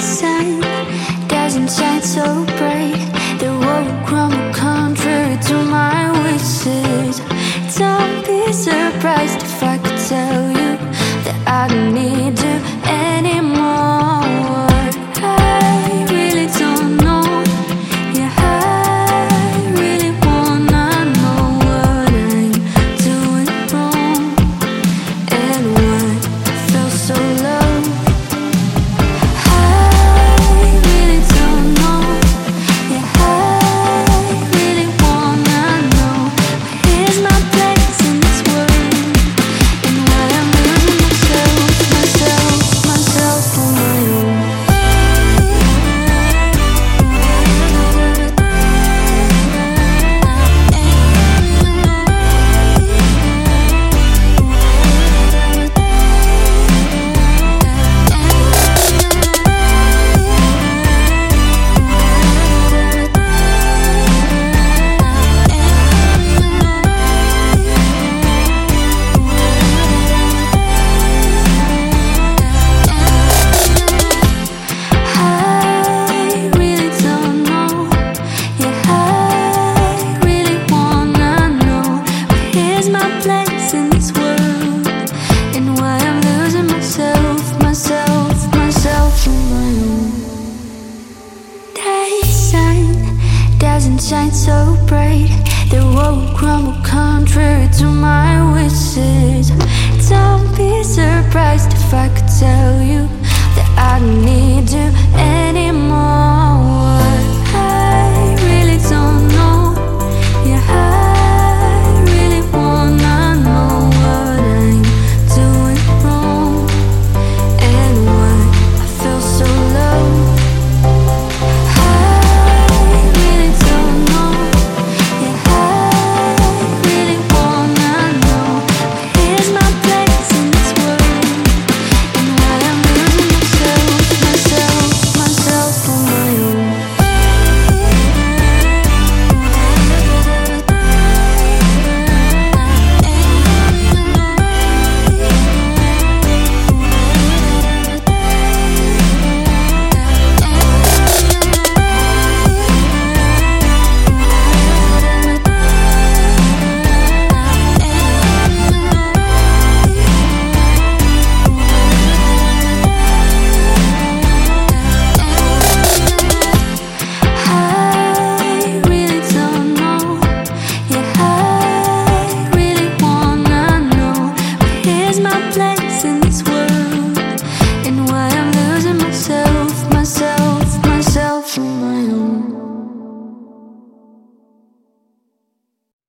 sun doesn't shine so bright. The world contrary to my wishes. Don't be surprised if I could tell. Shine so bright. The world crumble contrary to my wishes. Don't be surprised if I could tell you